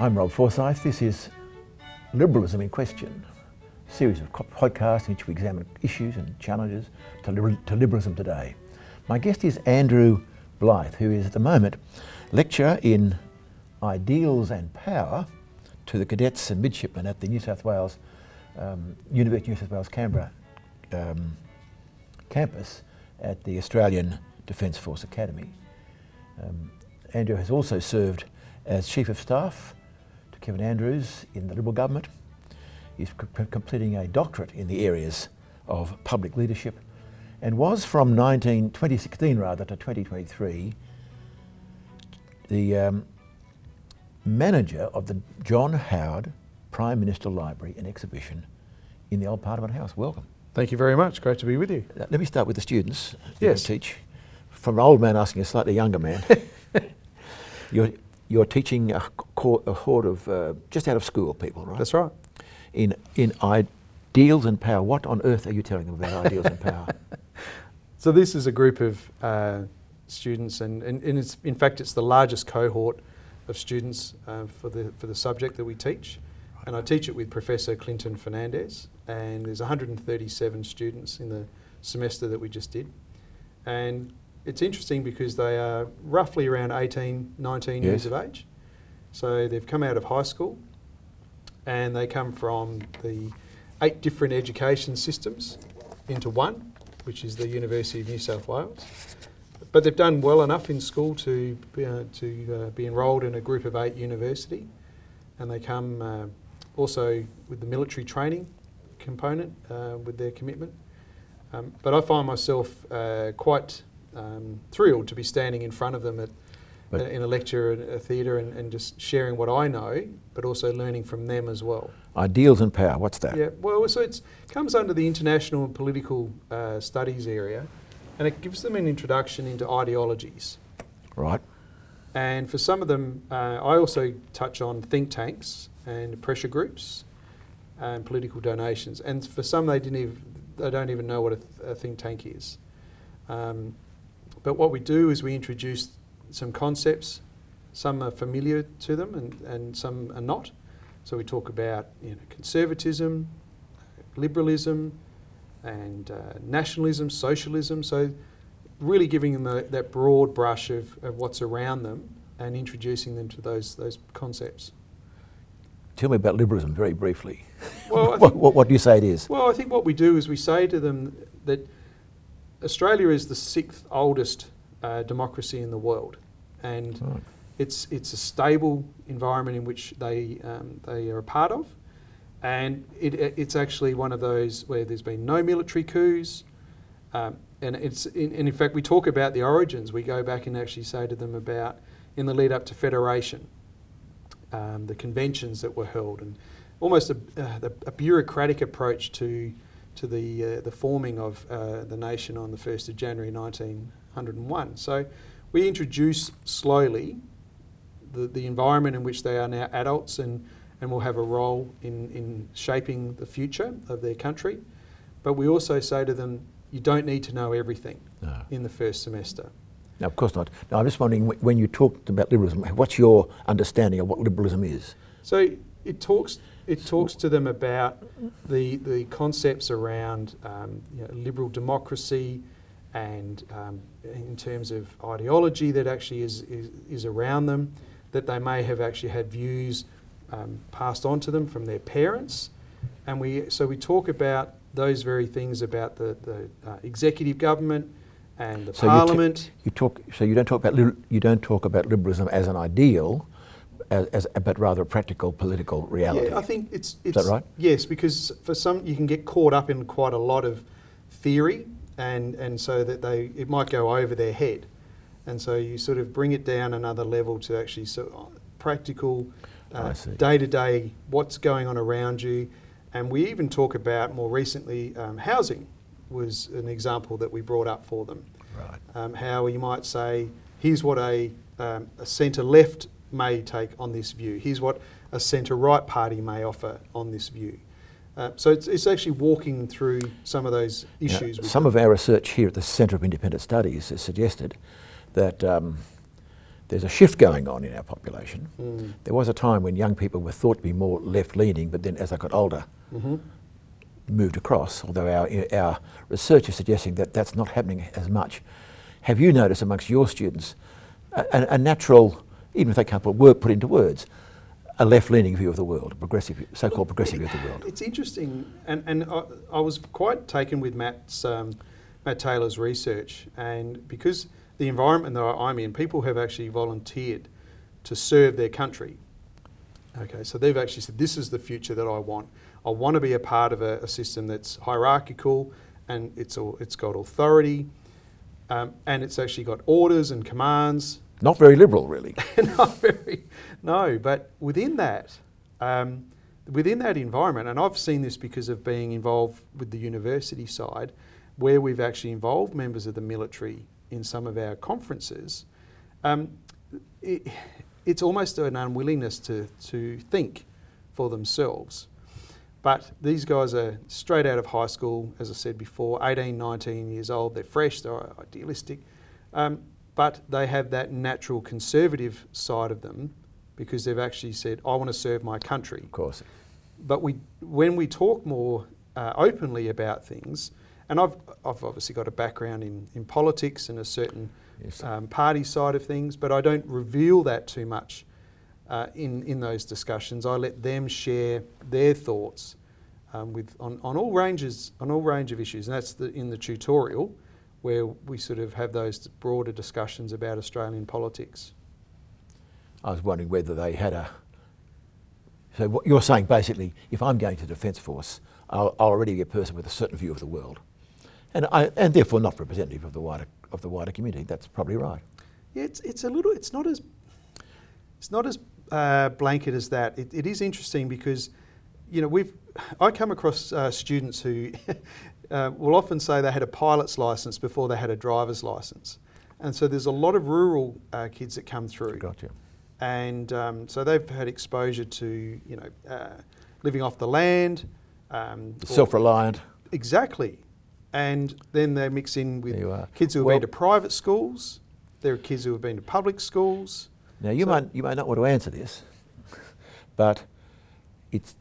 I'm Rob Forsyth. This is Liberalism in Question, a series of podcasts in which we examine issues and challenges to, liber- to liberalism today. My guest is Andrew Blyth, who is at the moment lecturer in Ideals and Power to the cadets and midshipmen at the New South Wales um, University of New South Wales Canberra um, campus at the Australian Defence Force Academy. Um, Andrew has also served as Chief of Staff Kevin Andrews in the Liberal government. He's completing a doctorate in the areas of public leadership and was from 19, 2016 rather to 2023 the um, manager of the John Howard Prime Minister Library and Exhibition in the old Parliament House. Welcome. Thank you very much. Great to be with you. Uh, Let me start with the students. you Yes. Teach from an old man asking a slightly younger man. you're, you're teaching a, co- a horde of uh, just out of school people, right? That's right. In in ideals and power. What on earth are you telling them about ideals and power? So this is a group of uh, students, and, and, and it's, in fact, it's the largest cohort of students uh, for the for the subject that we teach. And I teach it with Professor Clinton Fernandes, and there's 137 students in the semester that we just did. And it's interesting because they are roughly around 18, 19 years of age. So they've come out of high school, and they come from the eight different education systems into one, which is the University of New South Wales. But they've done well enough in school to be, uh, to uh, be enrolled in a group of eight university, and they come uh, also with the military training component uh, with their commitment. Um, but I find myself uh, quite um, thrilled to be standing in front of them at, But- in a lecture at a theatre and, and just sharing what I know, but also learning from them as well. ideals and power. What's that? Yeah, well, so it comes under the international and political uh, studies area, and it gives them an introduction into ideologies. Right. And for some of them, uh, I also touch on think tanks and pressure groups and political donations. And for some, they didn't even, they don't even know what a, th- a think tank is. Um, but what we do is we introduce some concepts. Some are familiar to them, and, and some are not. So we talk about you know, conservatism, liberalism, and uh, nationalism, socialism. So really giving them the, that broad brush of, of what's around them and introducing them to those those concepts. Tell me about liberalism very briefly. Well, what, what, what do you say it is? well, I think what we do is we say to them that Australia is the sixth oldest uh, democracy in the world, and Right. it's it's a stable environment in which they um, they are a part of, and it, it's actually one of those where there's been no military coups, um, and it's in, and in fact we talk about the origins. We go back and actually say to them about in the lead up to federation, um, the conventions that were held, and almost a, uh, a bureaucratic approach to to the uh, the forming of uh, the nation on the first of January 1901. So we introduce slowly the, the environment in which they are now adults and, and will have a role in, in shaping the future of their country. But we also say to them, you don't need to know everything No. in the first semester. No, of course not. Now, I'm just wondering when you talked about liberalism, what's your understanding of what liberalism is? So it talks it talks to them about the the concepts around um, you know, liberal democracy and um, in terms of ideology that actually is, is is around them that they may have actually had views um, passed on to them from their parents and we so we talk about those very things about the the uh, executive government and the So you ta- parliament You talk, so you don't talk about li- you don't talk about liberalism as an ideal, as, as but rather a practical political reality. Yeah, I think it's, that it's right? Yes, because for some you can get caught up in quite a lot of theory, and and so that they it might go over their head, and so you sort of bring it down another level to actually sort of practical, day to day, what's going on around you, and we even talk about more recently um, housing was an example that we brought up for them. Right. um, how you might say, here's what a, um, a centre left may take on this view, here's what a centre right party may offer on this view. Uh, so it's, it's actually walking through some of those issues. with some them. of our research here at the Centre of Independent Studies has suggested that um, there's a shift going on in our population. Mm. There was a time when young people were thought to be more left leaning, but then as they got older, hmm moved across, although our, our research is suggesting that that's not happening as much. Have you noticed amongst your students a, a, a natural, even if they can't put, word, put into words, a left-leaning view of the world, a progressive, so-called progressive view of the world? It's interesting, and, and I, I was quite taken with Matt's, um, Matt Taylor's research, and because the environment that I'm in, people have actually volunteered to serve their country. Okay, so they've actually said, This is the future that I want. I want to be a part of a, a system that's hierarchical and it's, all, it's got authority um, and it's actually got orders and commands Not very liberal, really. not very, no, but within that, um, within that environment, and I've seen this because of being involved with the university side, where we've actually involved members of the military in some of our conferences, um, it, it's almost an unwillingness to, to think for themselves. But these guys are straight out of high school, as I said before, 18, 19 years old. They're fresh, they're idealistic. Um, but they have that natural conservative side of them because they've actually said, I want to serve my country. Of course. But we, when we talk more uh, openly about things, and I've, I've obviously got a background in, in politics and a certain Yes. um, party side of things, but I don't reveal that too much uh, in, in those discussions. I let them share their thoughts um, with, on, on all ranges, on all range of issues, and that's the, in the tutorial where we sort of have those broader discussions about Australian politics. I was wondering whether they had a. So what you're saying basically, if I'm going to Defence Force, I'll, I'll already be a person with a certain view of the world, and I, and therefore not representative of the wider of the wider community. That's probably right. Yeah, it's, it's a little. It's not as. It's not as uh, blanket as that. It, it is interesting because, you know, we've. I come across uh, students who uh, will often say they had a pilot's license before they had a driver's license, and so there's a lot of rural uh, kids that come through, Gotcha. and um, so they've had exposure to, you know, uh, living off the land. Um, Self-reliant. Exactly. And then they mix in with kids who have Well- been to private schools. There are kids who have been to public schools. Now you So- might you may not want to answer this, but it's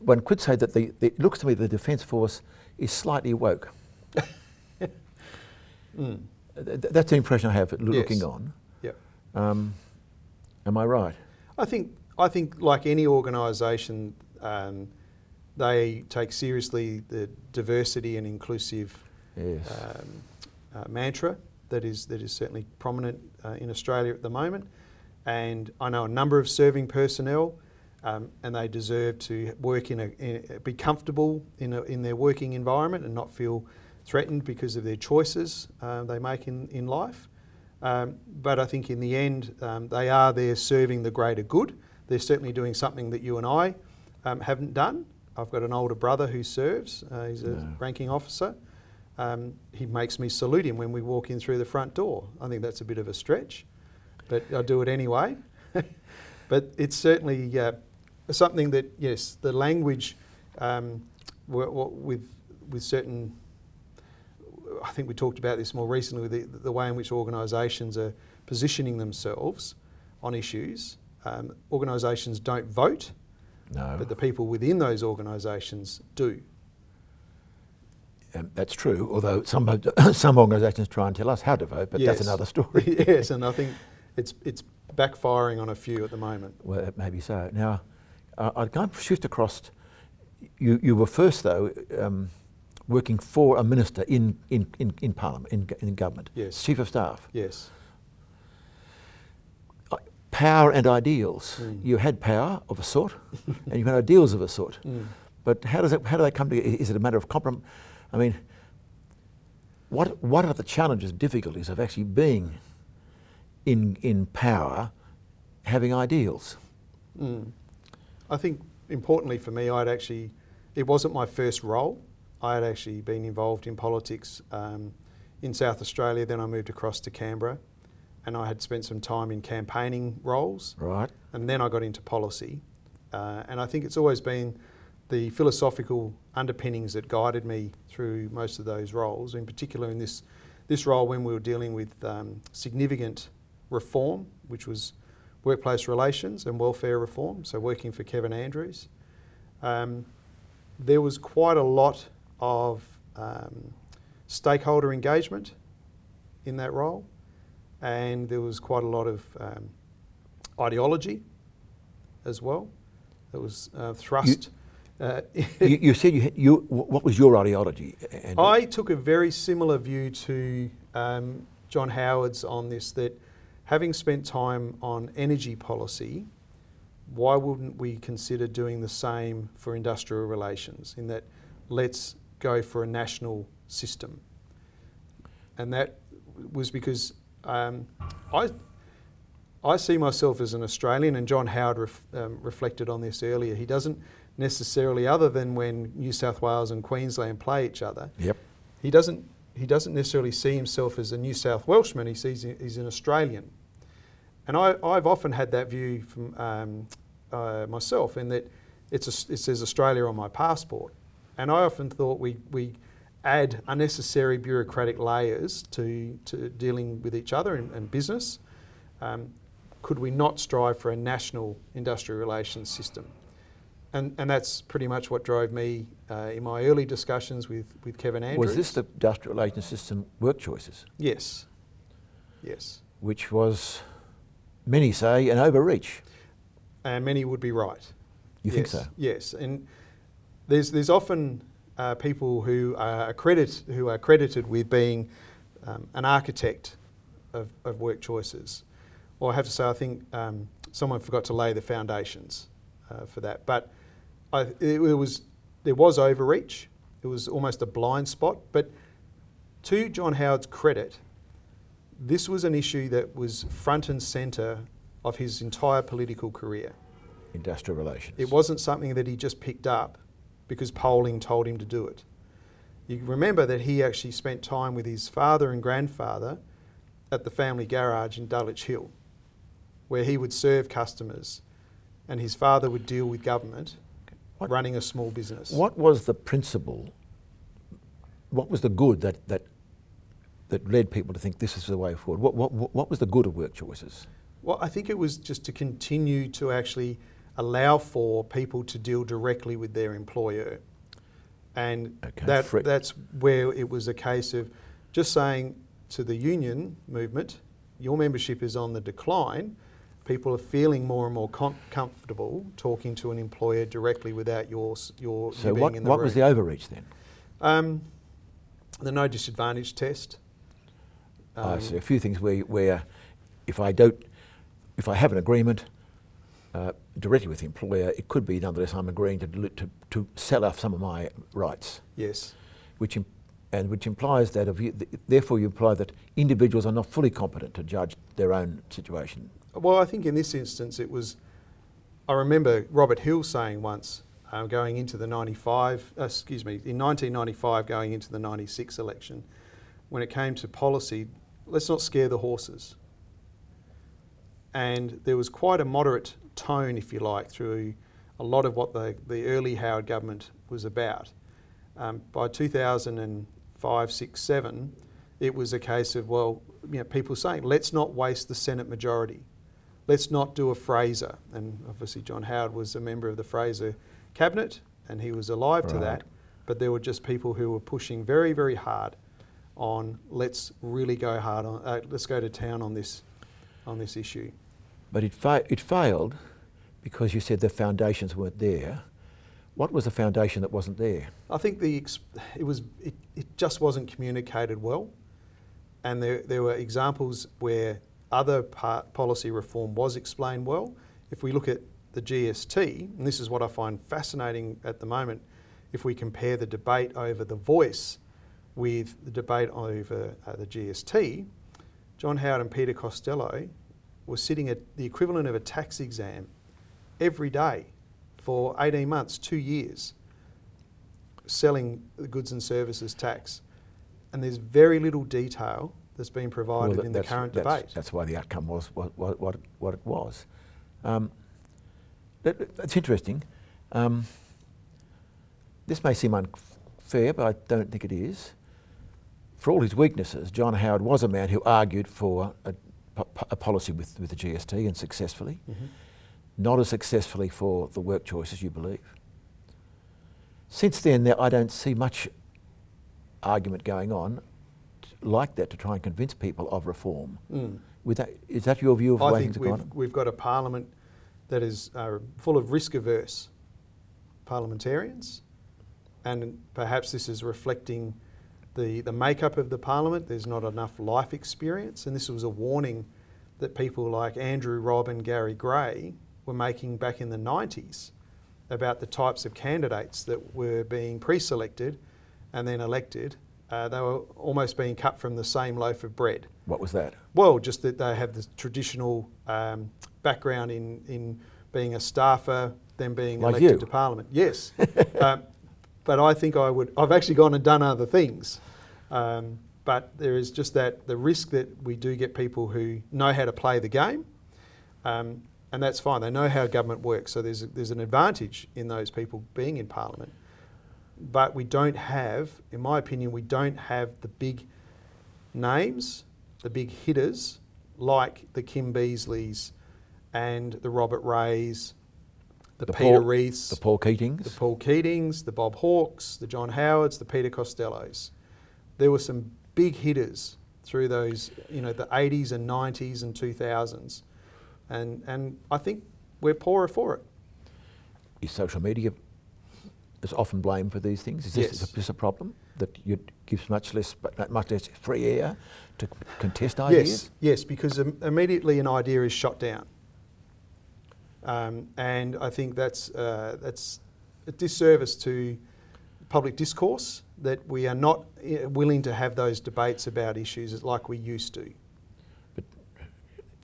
one could say that the, the it looks to me the Defence Force is slightly woke. Mm. Th- th- that's the impression I have looking Yes. on. Yep. Um, am I right? I think I think like any organisation, um, they take seriously the diversity and inclusive Yes. um, uh, mantra that is that is certainly prominent uh, in Australia at the moment. And I know a number of serving personnel, um, and they deserve to work in a, in be comfortable in a, in their working environment and not feel threatened because of their choices uh, they make in in life. Um, but I think in the end, um, they are there serving the greater good. They're certainly doing something that you and I um, haven't done. I've got an older brother who serves. Uh, he's a No. ranking officer. Um, he makes me salute him when we walk in through the front door. I think that's a bit of a stretch, but I do it anyway. but it's certainly uh, something that, yes, the language um, with, with certain, I think we talked about this more recently the, the way in which organisations are positioning themselves on issues. Um, organisations don't vote, no. but the people within those organisations do. Um, that's true, although some, some organisations try and tell us how to vote, but that's another story. yes, and I think it's it's backfiring on a few at the moment. Well, it may be so. Now, uh, I'd kind of shift across. You, you were first, though, um, working for a minister in, in, in, in Parliament, in, in government, Yes. Chief of Staff. Yes. Uh, Power and ideals. Mm. You had power of a sort, and you had ideals of a sort. Mm. But how does it, how do they come together? Is it a matter of compromise? I mean, what, what are the challenges, difficulties of actually being in, in power, having ideals? Mm. I think importantly for me, I'd actually, it wasn't my first role. I had actually been involved in politics um, in South Australia. Then I moved across to Canberra, and I had spent some time in campaigning roles. Right? and then I got into policy. Uh, and I think it's always been the philosophical underpinnings that guided me through most of those roles, in particular in this, this role when we were dealing with um, significant reform, which was workplace relations and welfare reform, so working for Kevin Andrews. Um, there was quite a lot of um, stakeholder engagement in that role, and there was quite a lot of um, ideology as well that was uh, thrust. Uh, you, you, said you, you, what was your ideology? Andrew? I took a very similar view to um, John Howard's on this that having spent time on energy policy, why wouldn't we consider doing the same for industrial relations? In that, let's go for a national system. And that was because um, I, I see myself as an Australian, and John Howard ref, um, reflected on this earlier. He doesn't necessarily, other than when New South Wales and Queensland play each other, yep. he doesn't he doesn't necessarily see himself as a New South Welshman. He sees he's an Australian, and I, have often had that view from um, uh, myself, in that it's a, it says Australia on my passport, and I often thought we we add unnecessary bureaucratic layers to to dealing with each other and, and business. Um, could we not strive for a national industrial relations system? And, and that's pretty much what drove me uh, in my early discussions with, with Kevin Andrews. Was this the industrial relations system work choices? Yes. Yes. Which was, many say, an overreach. And many would be right. You yes. think so? Yes. And there's, there's often uh, people who are, accredit, who are credited with being um, an architect of, of work choices. Well, I have to say, I think um, someone forgot to lay the foundations uh, for that. But I, it, it, was there was overreach. It was almost a blind spot. But to John Howard's credit, this was an issue that was front and centre of his entire political career. Industrial relations. It wasn't something that he just picked up because polling told him to do it. You remember that he actually spent time with his father and grandfather at the family garage in Dulwich Hill, where he would serve customers and his father would deal with government what, running a small business. What was the principle? What was the good that, that, that led people to think this is the way forward? What, what, what was the good of work choices? Well, I think it was just to continue to actually allow for people to deal directly with their employer. And okay, that, that's where it was a case of just saying to the union movement, your membership is on the decline people are feeling more and more com- comfortable talking to an employer directly without your your so being what, in the what room. was the overreach then? Um, the no disadvantage test. Um, I see a few things where where if I don't if I have an agreement uh, directly with the employer, it could be nonetheless I'm agreeing to, to, to sell off some of my rights. Yes. Which Im- and which implies that, you, th- therefore, you imply that individuals are not fully competent to judge their own situation. Well, I think in this instance it was. I remember Robert Hill saying once, uh, going into the 95, uh, excuse me, in 1995, going into the 96 election, when it came to policy, let's not scare the horses. And there was quite a moderate tone, if you like, through a lot of what the, the early Howard government was about. Um, by 2005, 6, 7, it was a case of, well, you know, people saying, let's not waste the Senate majority let's not do a Fraser. And obviously, John Howard was a member of the Fraser cabinet and he was alive right. to that. But there were just people who were pushing very, very hard on let's really go hard on, uh, let's go to town on this, on this issue. But it, fa- it failed because you said the foundations weren't there. What was the foundation that wasn't there? I think the ex- it was it, it just wasn't communicated well, and there there were examples where other part policy reform was explained well. If we look at the GST, and this is what I find fascinating at the moment, if we compare the debate over the voice with the debate over uh, the GST, John Howard and Peter Costello were sitting at the equivalent of a tax exam every day for 18 months, two years, selling the goods and services tax. And there's very little detail that's been provided well, in the current that's, debate. That's why the outcome was what, what, what, what it was. Um, that, that's interesting. Um, this may seem unfair, but I don't think it is. For all his weaknesses, John Howard was a man who argued for a a policy with, with the GST and successfully. Mm-hmm. Not as successfully for the work choices you believe. Since then, there, I don't see much argument going on like that to try and convince people of reform. Mm. With that, is that your view of the I way think we've, we've got a parliament that is uh, full of risk averse parliamentarians, and perhaps this is reflecting the, the makeup of the parliament. There's not enough life experience, and this was a warning that people like Andrew Robb and Gary Gray were making back in the 90s about the types of candidates that were being pre selected and then elected. Uh, they were almost being cut from the same loaf of bread. What was that? Well, just that they have the traditional um, background in, in being a staffer, then being Like elected you. to Parliament. Yes, um, but I think I would. I've actually gone and done other things, um, but there is just that the risk that we do get people who know how to play the game, um, and that's fine. They know how government works, so there's there's an advantage in those people being in Parliament. But we don't have, in my opinion, we don't have the big names, the big hitters like the Kim Beasleys and the Robert Rays, the, The Peter Paul- Reiths, The Paul Keatings? the Paul Keatings, the Bob Hawkes, the John Howards, the Peter Costellos. There were some big hitters through those, you know, the 80s and 90s and 2000s. And, and I think we're poorer for it. Is social media is often blamed for these things? Is this, Yes. is this a problem that you gives much less much less free air to contest ideas? Yes, yes, because im- immediately an idea is shot down, um, and I think that's uh, that's a disservice to public discourse that we are not uh, willing to have those debates about issues like we used to. But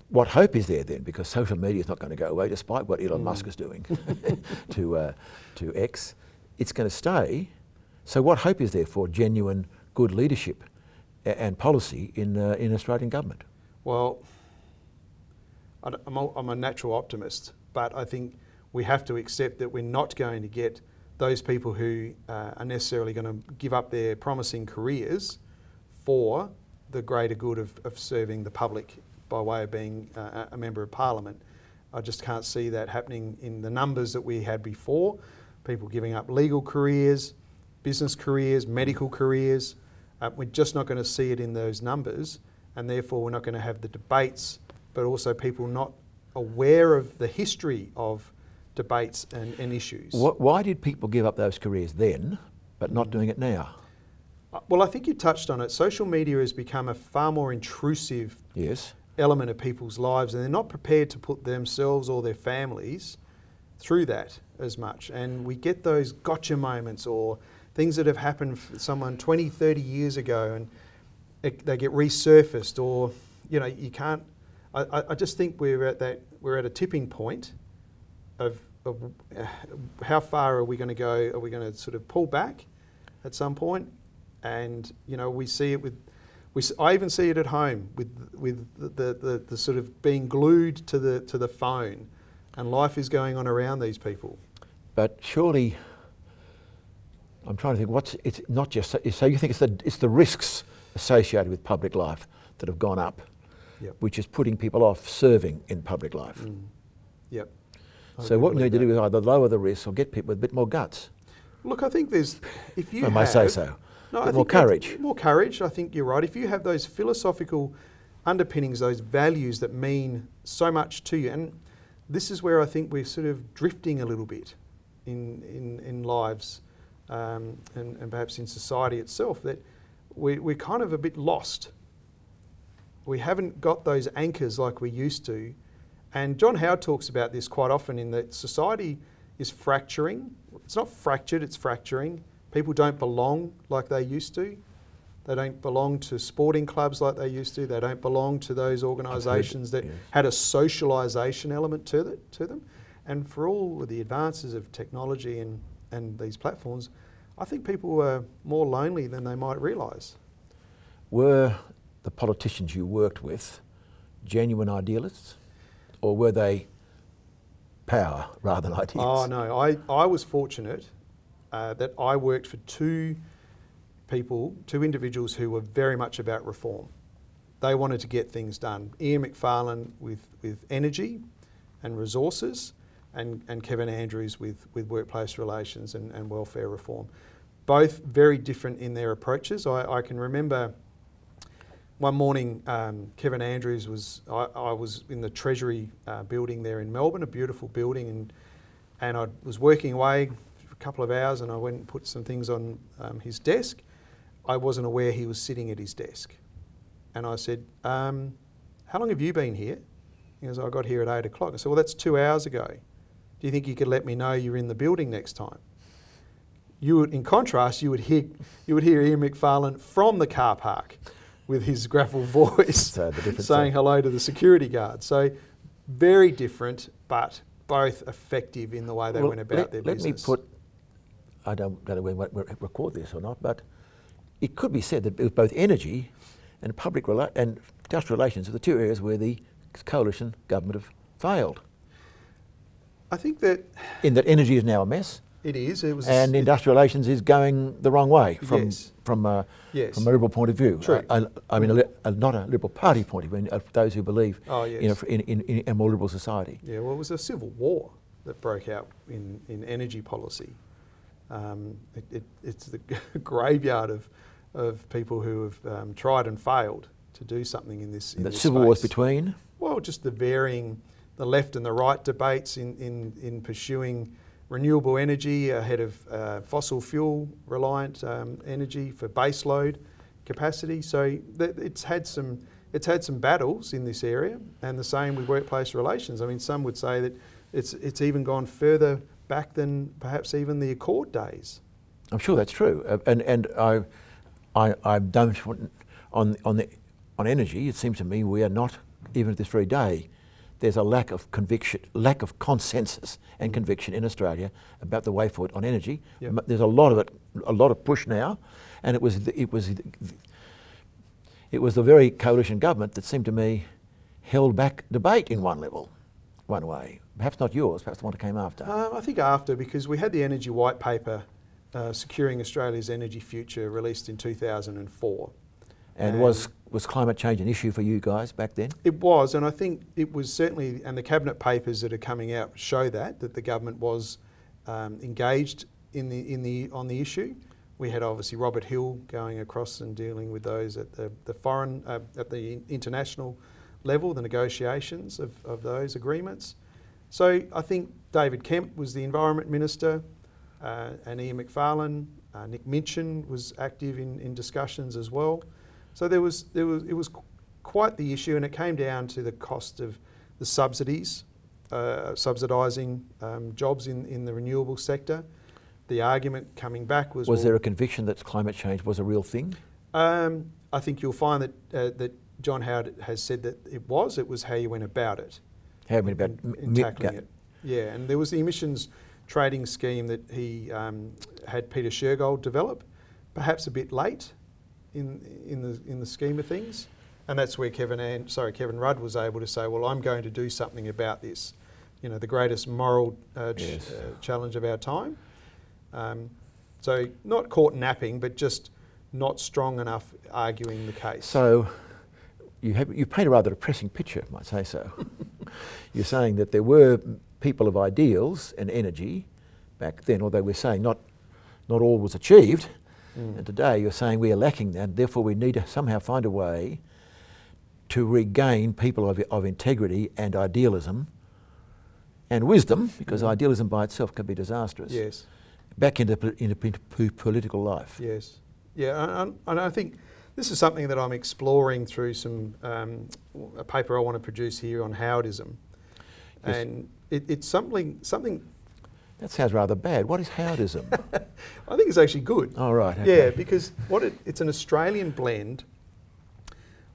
what hope is there then? Because social media is not going to go away, despite what Elon Mm. Musk is doing to uh, to X. It's going to stay. So, what hope is there for genuine good leadership and policy in uh, in Australian government? Well, I'm a, I'm a natural optimist, but I think we have to accept that we're not going to get those people who uh, are necessarily going to give up their promising careers for the greater good of, of serving the public by way of being uh, a member of parliament. I just can't see that happening in the numbers that we had before. People giving up legal careers, business careers, medical careers. Uh, we're just not going to see it in those numbers, and therefore we're not going to have the debates, but also people not aware of the history of debates and, and issues. Wh- why did people give up those careers then, but not doing it now? Uh, Well, I think you touched on it. Social media has become a far more intrusive Yes. element of people's lives, and they're not prepared to put themselves or their families through that as much. And we get those gotcha moments or things that have happened for someone 20, 30 years ago, and it, they get resurfaced, or you know, you can't. I, I- I just think we're at that. We're at a tipping point of, of uh, how far are we going to go? Are we going to sort of pull back at some point? And you know, we see it with. We, I even see it at home with with the, the, the, the sort of being glued to the to the phone, and life is going on around these people. But surely, I'm trying to think. What's it's not just so, so you think it's the it's the risks associated with public life that have gone up, Yep. which is putting people off serving in public life. Mm. Yep. So what we need to do is either lower the risk or get people with a bit more guts. Look, I think there's if you I may say so. No, I more think courage. More courage. I think you're right. If you have those philosophical underpinnings, those values that mean so much to you, and this is where I think we're sort of drifting a little bit in in, in lives, um, and, and perhaps in society itself, that we, we're kind of a bit lost. We haven't got those anchors like we used to. And John Howard talks about this quite often in that society is fracturing. It's not fractured, it's fracturing. People don't belong like they used to. They don't belong to sporting clubs like they used to. They don't belong to those organisations that yes. had a socialisation element to, it, to them. And for all of the advances of technology and, and these platforms, I think people are more lonely than they might realise. Were the politicians you worked with genuine idealists, or were they power rather than ideas? Oh no, I, I was fortunate uh, that I worked for two people, two individuals who were very much about reform. they wanted to get things done. Ian McFarlane with, with energy and resources, and, and Kevin Andrews with, with workplace relations and, and welfare reform. Both very different in their approaches. I, I can remember one morning, um, Kevin Andrews was, I, I, was in the Treasury uh, building there in Melbourne, a beautiful building, and, and I was working away for a couple of hours and I went and put some things on um, his desk. I wasn't aware he was sitting at his desk. And I said, um, How long have you been here? He goes, I got here at eight o'clock. I said, Well, that's two hours ago. Do you think you could let me know you're in the building next time? You would, in contrast, you would hear, you would hear Ian McFarlane from the car park with his gravel voice So saying hello to the security guard. So very different, but both effective in the way they Well, went about let, their let business. Let me put, I don't, don't know when we record this or not, but it could be said that both energy and public rela- and industrial relations are the two areas where the coalition government have failed. I think that In that energy is now a mess, it is. It was and industrial relations is going the wrong way from Yes. from uh, Yes. from a liberal point of view. True. I, mean, a, li- a, not a liberal party point of view. Those who believe Oh, in, yes. a, in, in, in a more liberal society. Yeah, well, it was a civil war that broke out in, in energy policy. Um, it, it, it's the graveyard of, of people who have um, tried and failed to do something in this. In that this civil wars space. between. Well, just the varying, the left and the right debates in, in, in pursuing renewable energy ahead of uh, fossil fuel reliant um, energy for baseload capacity. So th- it's had some it's had some battles in this area, and the same with workplace relations. I mean, some would say that it's it's even gone further back than perhaps even the Accord days. I'm sure that's true, uh, and and I, I, I don't on on the on energy. It seems to me we are not even at this very day. There's a lack of conviction, lack of consensus and conviction in Australia about the way forward on energy. Yep. There's a lot of it, a lot of push now, and it was the, it was the, it was the very coalition government that seemed to me held back debate in one level, one way. Perhaps not yours, perhaps the one that came after. Um, I think after, because we had the Energy White Paper, uh, Securing Australia's Energy Future, released in 2004. and was was climate change an issue for you guys back then? It was, and I think it was certainly, and the cabinet papers that are coming out show that that the government was um, engaged in the in the on the issue. We had obviously Robert Hill going across and dealing with those at the the foreign uh, at the international level, the negotiations of, of those agreements. So I think David Kemp was the environment minister, uh, and Ian McFarlane, uh, Nick Minchin was active in, in discussions as well. So there was there was it was qu- quite the issue, and it came down to the cost of the subsidies, uh, subsidising um, jobs in, in the renewable sector. The argument coming back was Was well, there a conviction that climate change was a real thing? um, I think you'll find that uh, that John Howard has said that it was. It was how you went about it. How many about in, in tackling it. Yeah, and there was the emissions trading scheme that he um, had Peter Shergold develop, perhaps a bit late in in the in the scheme of things, and that's where Kevin and sorry Kevin Rudd was able to say, well, I'm going to do something about this. You know, the greatest moral uh, ch- uh, challenge of our time. Um, so not caught napping, but just not strong enough arguing the case. So you have you paint a rather depressing picture, I might say so. You're saying that there were people of ideals and energy back then, although we're saying not not all was achieved. Mm. And today you're saying we are lacking that, therefore we need to somehow find a way to regain people of, of integrity and idealism and wisdom, because Mm. idealism by itself can be disastrous, yes. back into, into po- political life. Yes. Yeah, and, and I think this is something that I'm exploring through some um, a paper I want to produce here on Howardism, Yes. and it, it's something something That sounds rather bad. What is Howardism? I think it's actually good. oh, right. Yeah, because what it, it's an Australian blend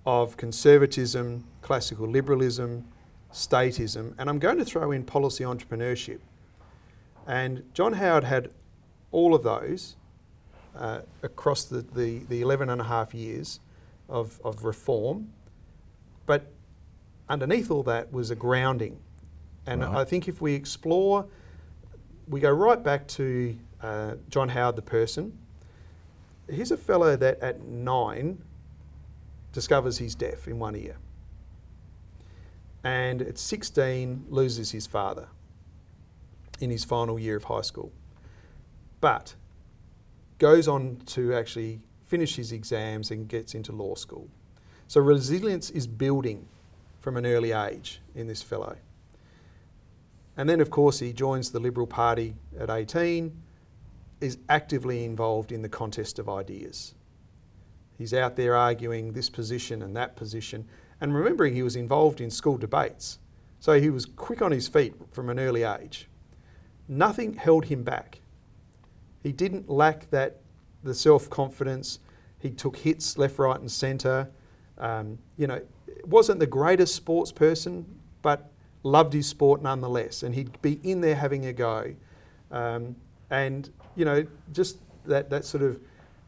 of conservatism, classical liberalism, statism, and I'm going to throw in policy entrepreneurship. And John Howard had all of those uh, across the, the, the 11 and a half years of, of reform, but underneath all that was a grounding. And Right. I think if we explore, we go right back to uh, John Howard, the person. He's a fellow that at nine discovers he's deaf in one ear. And at 16, loses his father in his final year of high school. But goes on to actually finish his exams and gets into law school. So resilience is building from an early age in this fellow. And then, of course, he joins the Liberal Party at 18, is actively involved in the contest of ideas. He's out there arguing this position and that position, and remembering he was involved in school debates. So he was quick on his feet from an early age. Nothing held him back. He didn't lack that the self confidence. He took hits left, right, and centre. Um, you know, wasn't the greatest sports person, but loved his sport nonetheless. And he'd be in there having a go. Um, and, you know, just that, that sort of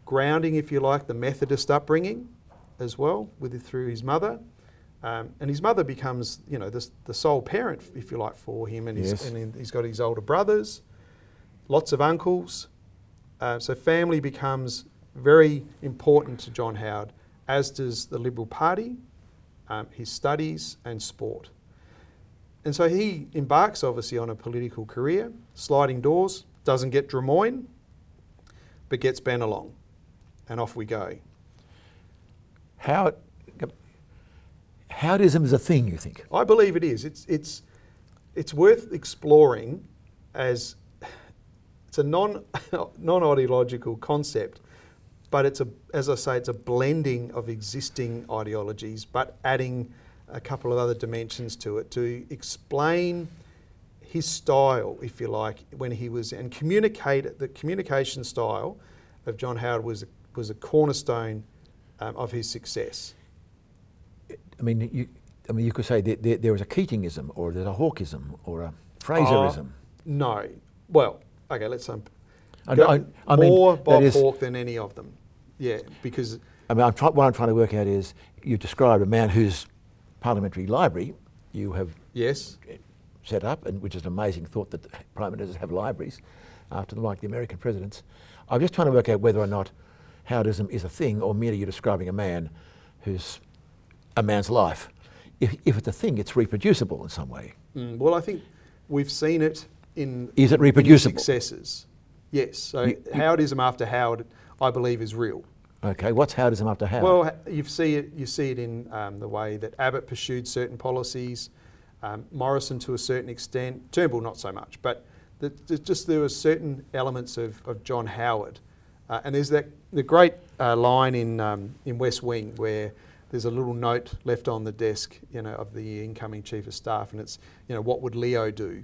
grounding, if you like, the Methodist upbringing as well, with through his mother. Um, and his mother becomes, you know, the, the sole parent, if you like, for him. And, Yes. he's, and he's got his older brothers, lots of uncles. Uh, so family becomes very important to John Howard, as does the Liberal Party, um, his studies, and sport. And so he embarks, obviously, on a political career, sliding doors, doesn't get Drummoyne, but gets Bennelong. And off we go. How, Howardism is a thing, you think? I believe it is. It's it's it's worth exploring as it's a non non ideological concept, but it's a as I say, it's a blending of existing ideologies, but adding a couple of other dimensions to it to explain his style, if you like, when he was and communicate the communication style of John Howard was was a cornerstone um, of his success. I mean, you, I mean, you could say that there, there was a Keatingism, or there's a Hawkism, or a Fraserism. Uh, no. Well, okay, let's um, I- I- I more that Bob Hawke than any of them. Yeah, because I mean, I'm try, what I'm trying to work out is you've described a man whose parliamentary library you have yes, set up, and which is an amazing thought that prime ministers have libraries after them, like the American presidents. I'm just trying to work out whether or not Howardism is a thing, or merely you're describing a man who's a man's life. If, if it's a thing, it's reproducible in some way. Mm, well, I think we've seen it in Is it reproducible? successes. Yes. So You- you- Howardism after Howard, I believe, is real. Okay, what's Howardism up to Howard? Well, you see it. You see it in um, the way that Abbott pursued certain policies, um, Morrison to a certain extent, Turnbull not so much, but the, there's just there were certain elements of, of John Howard, uh, and there's that the great uh, line in um, in West Wing where there's a little note left on the desk, you know, of the incoming chief of staff, and it's you know what would Leo do,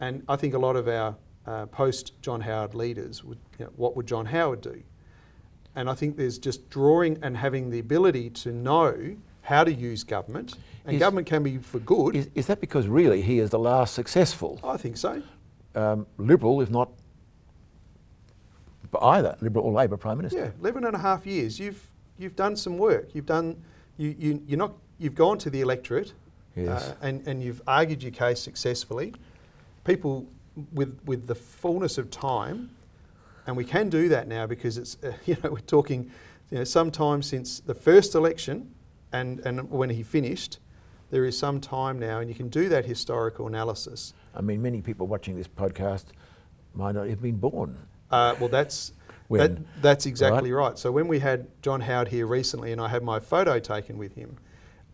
and I think a lot of our uh, post John Howard leaders would, you know, what would John Howard do? And I think there's just drawing and having the ability to know how to use government, and Is- government can be for good. is, is that because really he is the last successful I think so. um, Liberal, if not either Liberal or Labor Prime Minister? Yeah, 11 and a half years. You've you've done some work. You've done you you you're not you've gone to the electorate, Yes. uh, and and you've argued your case successfully. People with with the fullness of time, and we can do that now because it's uh, you know we're talking you know sometime since the first election, and and when he finished. There is some time now, and you can do that historical analysis. I mean, many people watching this podcast might not have been born. Uh, well, that's When? that, that's exactly right. So when we had John Howard here recently, and I had my photo taken with him,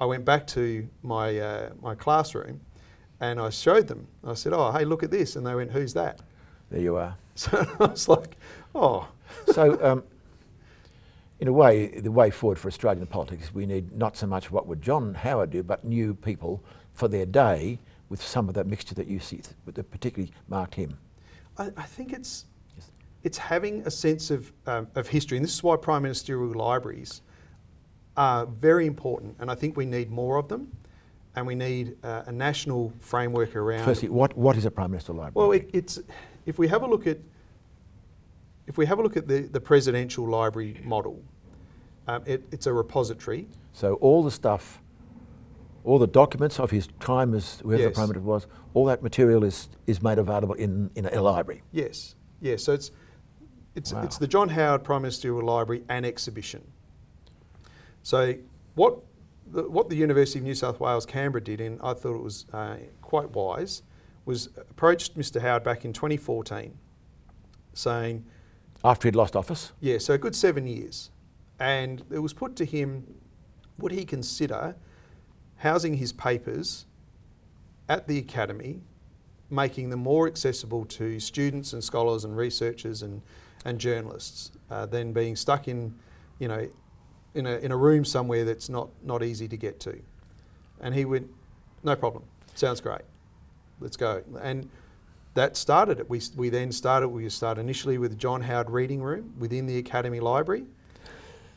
I went back to my uh, my classroom, and I showed them. I said, "Oh, hey, look at this," and they went, "Who's that?" There you are. So I was like, "Oh, So, um, in a way, the way forward for Australian politics, we need not so much what would John Howard do, but new people for their day with some of that mixture that you see that particularly marked him. I, I think it's Yes. it's having a sense of um, of history, and this is why prime ministerial libraries are very important, and I think we need more of them, and we need uh, a national framework around. Firstly, what, what is a Prime Minister Library? Well, it, it's if we have a look at if we have a look at the, the presidential library model, um, it, it's a repository. so all the stuff, all the documents of his time as whoever the Yes. Prime Minister was, all that material is, is made available in, in a library. Yes, yes. So it's it's Wow. it's the John Howard Prime Ministerial Library and exhibition. So what the, what the University of New South Wales Canberra did, and I thought it was uh, quite wise, was approached Mr. Howard back in 2014, saying, After he'd lost office? yeah, so a good seven years, and it was put to him, would he consider housing his papers at the academy, making them more accessible to students and scholars and researchers and, and journalists uh, than being stuck in, you know, in a, in a room somewhere that's not, not easy to get to. And he went, no problem, sounds great, let's go. And that started it. We, we then started, we started initially with John Howard Reading Room within the Academy Library.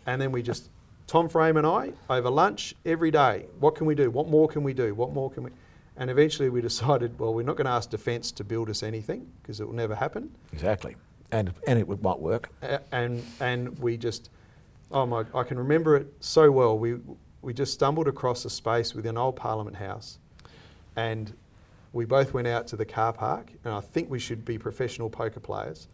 And then we just, Tom Frame and I, over lunch every day, what can we do? What more can we do? What more can we? And eventually we decided, well, we're not going to ask Defence to build us anything because it will never happen. Exactly. And, and it would, might work. A- and and we just oh my I can remember it so well. We we just stumbled across a space within old Parliament House, and we both went out to the car park. And I think we should be professional poker players,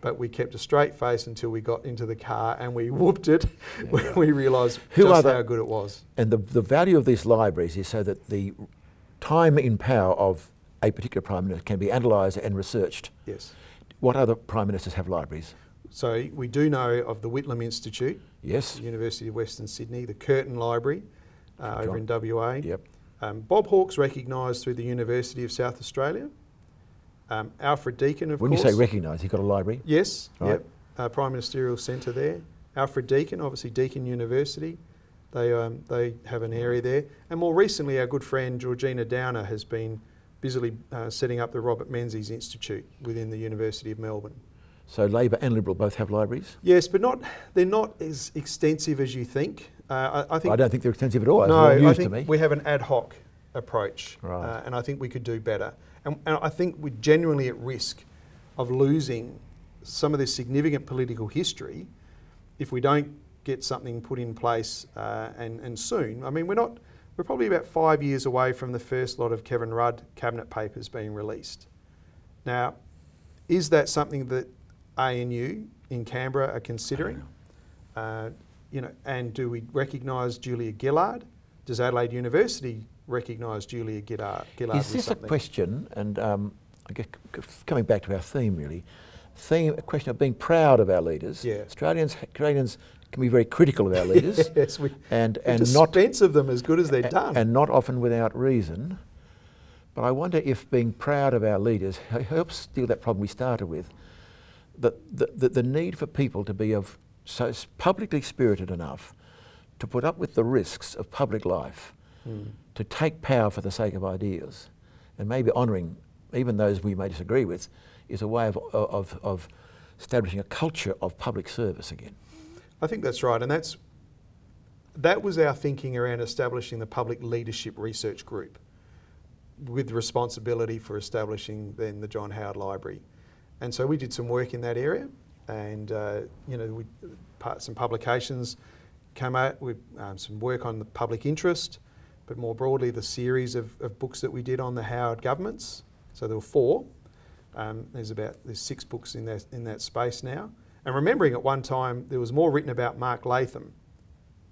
but we kept a straight face until we got into the car and we whooped it when we realised Who just how good it was. And the, the value of these libraries is so that the time in power of a particular Prime Minister can be analysed and researched. Yes. What other Prime Ministers have libraries? So we do know of the Whitlam Institute, Yes. University of Western Sydney, the Curtin Library uh, over in WA. Yep. Um, Bob Hawke's recognised through the University of South Australia. Um, Alfred Deakin, of When course. When you say recognised, you've got a library. yes, Right. yep. Uh, Prime Ministerial Centre there. Alfred Deakin, obviously Deakin University. They, um, they have an area there. And more recently, our good friend Georgina Downer has been busily uh, setting up the Robert Menzies Institute within the University of Melbourne. So Labor and Liberal both have libraries. Yes, but not they're not as extensive as you think. Uh, I, I think I don't think they're extensive at all. No, I think to me. we have an ad hoc approach, Right. uh, and I think we could do better. And, and I think we're genuinely at risk of losing some of this significant political history if we don't get something put in place uh, and, and soon. I mean, we're not. We're probably about five years away from the first lot of Kevin Rudd cabinet papers being released. Now, is that something that ANU in Canberra are considering? Uh, you know, and do we recognise Julia Gillard? Does Adelaide University recognise Julia Gillard? Gillard Is this a question, and um, I guess coming back to our theme really, theme, a question of being proud of our leaders. Yeah. Australians, Canadians can be very critical of our leaders yes, we, and, we and not of them as good as they're done. and not often without reason. But I wonder if being proud of our leaders helps deal with that problem we started with. The, the, the need for people to be of so publicly spirited enough to put up with the risks of public life, Hmm. to take power for the sake of ideas, and maybe honouring even those we may disagree with, is a way of, of, of establishing a culture of public service again. I think that's right, and that's that was our thinking around establishing the Public Leadership Research Group, with responsibility for establishing then the John Howard Library, and so we did some work in that area, and uh, you know we some publications came out with um, some work on the public interest, but more broadly the series of, of books that we did on the Howard governments. So there were four. Um, there's about there's six books in that in that space now. And remembering at one time there was more written about Mark Latham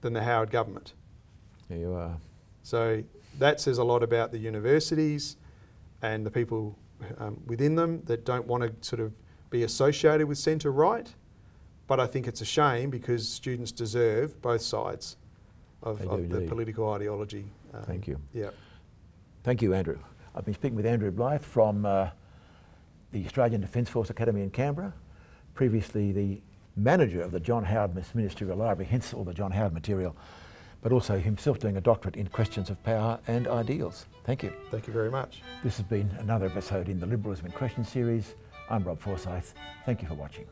than the Howard government. There you are. So that says a lot about the universities and the people um, within them that don't want to sort of be associated with centre right. But I think it's a shame because students deserve both sides of, of the political ideology. Um, Thank you. Yeah. Thank you, Andrew. I've been speaking with Andrew Blyth from uh, the Australian Defence Force Academy in Canberra, previously the manager of the John Howard Ministerial Library, hence all the John Howard material, but also himself doing a doctorate in questions of power and ideals. Thank you. Thank you very much. This has been another episode in the Liberalism in Question series. I'm Rob Forsyth. Thank you for watching.